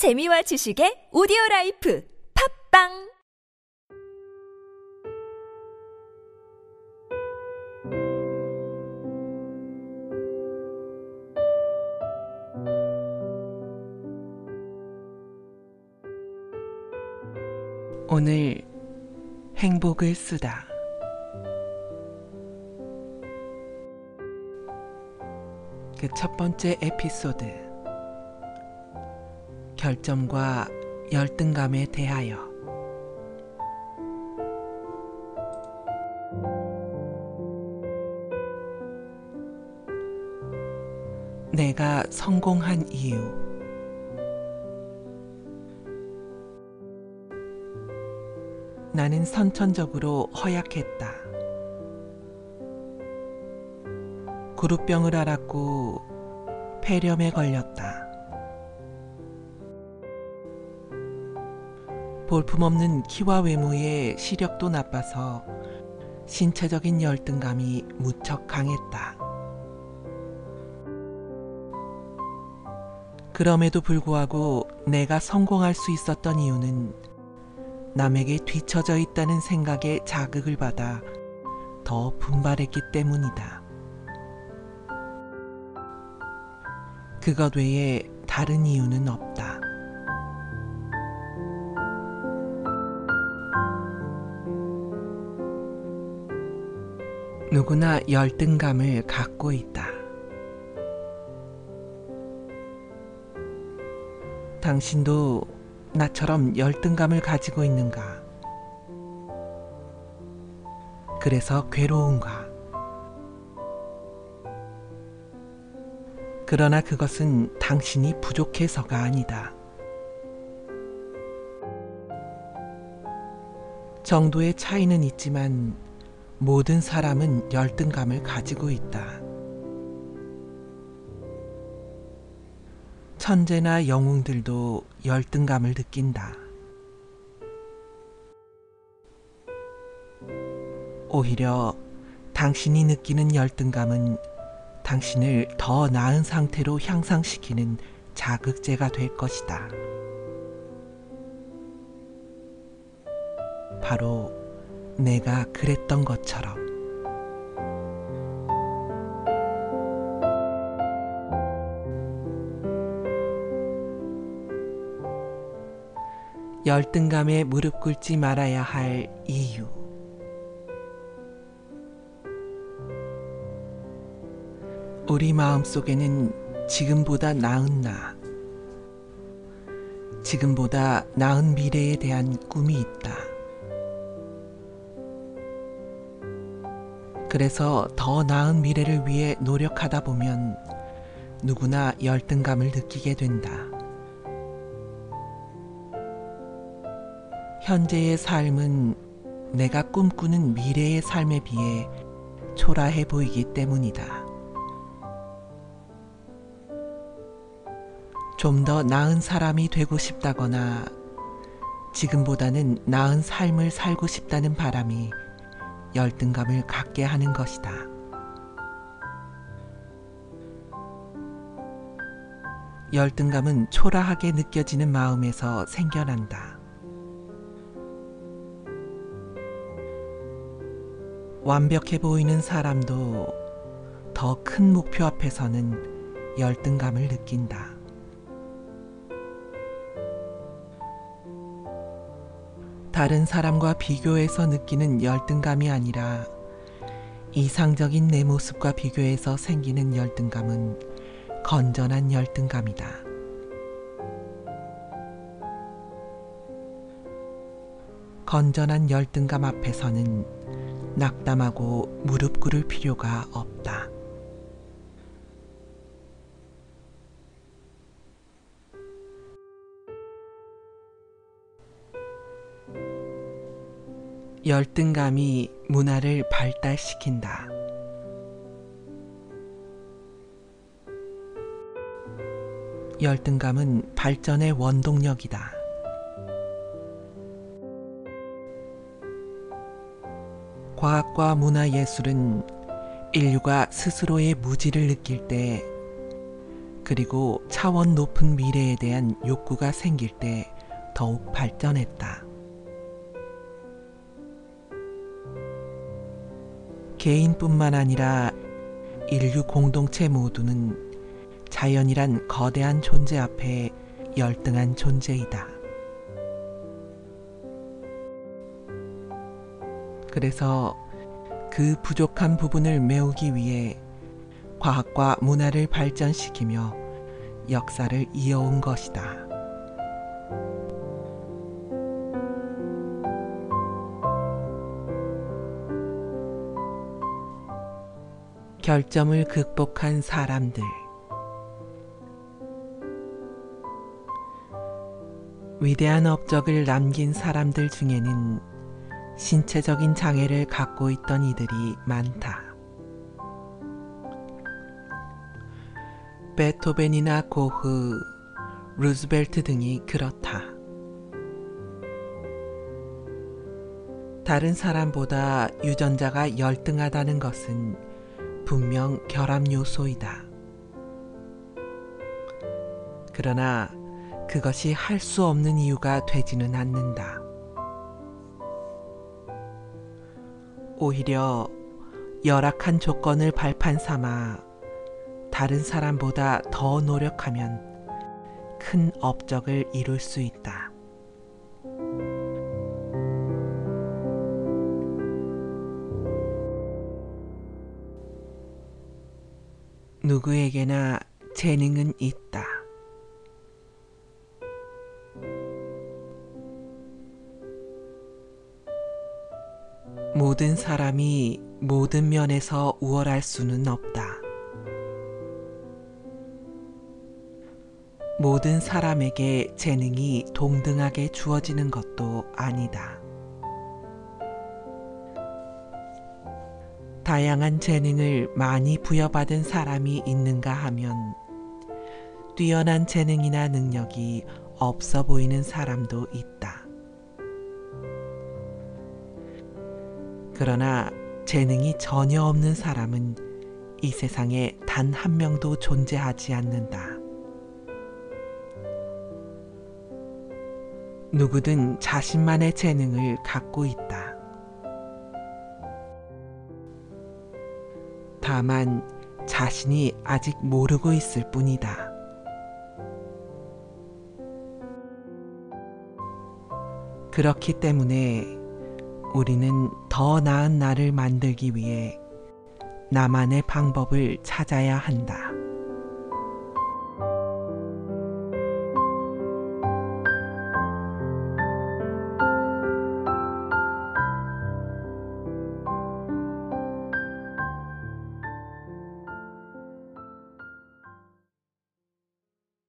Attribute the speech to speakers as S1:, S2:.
S1: 재미와 지식의 오디오 라이프 팝빵
S2: 오늘 행복을 쓰다. 그 첫 번째 에피소드. 결점과 열등감에 대하여. 내가 성공한 이유. 나는 선천적으로 허약했다. 그룹병을 앓았고 폐렴에 걸렸다. 볼품없는 키와 외모에 시력도 나빠서 신체적인 열등감이 무척 강했다. 그럼에도 불구하고 내가 성공할 수 있었던 이유는 남에게 뒤처져 있다는 생각에 자극을 받아 더 분발했기 때문이다. 그것 외에 다른 이유는 없다. 누구나 열등감을 갖고 있다. 당신도 나처럼 열등감을 가지고 있는가? 그래서 괴로운가? 그러나 그것은 당신이 부족해서가 아니다. 정도의 차이는 있지만 모든 사람은 열등감을 가지고 있다. 천재나 영웅들도 열등감을 느낀다. 오히려 당신이 느끼는 열등감은 당신을 더 나은 상태로 향상시키는 자극제가 될 것이다. 바로 내가 그랬던 것처럼. 열등감에 무릎 꿇지 말아야 할 이유. 우리 마음 속에는 지금보다 나은 나, 지금보다 나은 미래에 대한 꿈이 있다. 그래서 더 나은 미래를 위해 노력하다 보면 누구나 열등감을 느끼게 된다. 현재의 삶은 내가 꿈꾸는 미래의 삶에 비해 초라해 보이기 때문이다. 좀 더 나은 사람이 되고 싶다거나 지금보다는 나은 삶을 살고 싶다는 바람이 열등감을 갖게 하는 것이다. 열등감은 초라하게 느껴지는 마음에서 생겨난다. 완벽해 보이는 사람도 더 큰 목표 앞에서는 열등감을 느낀다. 다른 사람과 비교해서 느끼는 열등감이 아니라 이상적인 내 모습과 비교해서 생기는 열등감은 건전한 열등감이다. 건전한 열등감 앞에서는 낙담하고 무릎 꿇을 필요가 없다. 열등감이 문화를 발달시킨다. 열등감은 발전의 원동력이다. 과학과 문화 예술은 인류가 스스로의 무지를 느낄 때 그리고 차원 높은 미래에 대한 욕구가 생길 때 더욱 발전했다. 개인뿐만 아니라 인류 공동체 모두는 자연이란 거대한 존재 앞에 열등한 존재이다. 그래서 그 부족한 부분을 메우기 위해 과학과 문화를 발전시키며 역사를 이어온 것이다. 결점을 극복한 사람들. 위대한 업적을 남긴 사람들 중에는 신체적인 장애를 갖고 있던 이들이 많다. 베토벤이나 고흐, 루즈벨트 등이 그렇다. 다른 사람보다 유전자가 열등하다는 것은 분명 결합 요소이다. 그러나 그것이 할 수 없는 이유가 되지는 않는다. 오히려 열악한 조건을 발판 삼아 다른 사람보다 더 노력하면 큰 업적을 이룰 수 있다. 누구에게나 재능은 있다. 모든 사람이 모든 면에서 우월할 수는 없다. 모든 사람에게 재능이 동등하게 주어지는 것도 아니다. 다양한 재능을 많이 부여받은 사람이 있는가 하면 뛰어난 재능이나 능력이 없어 보이는 사람도 있다. 그러나 재능이 전혀 없는 사람은 이 세상에 단 한 명도 존재하지 않는다. 누구든 자신만의 재능을 갖고 있다. 다만 자신이 아직 모르고 있을 뿐이다. 그렇기 때문에 우리는 더 나은 나를 만들기 위해 나만의 방법을 찾아야 한다.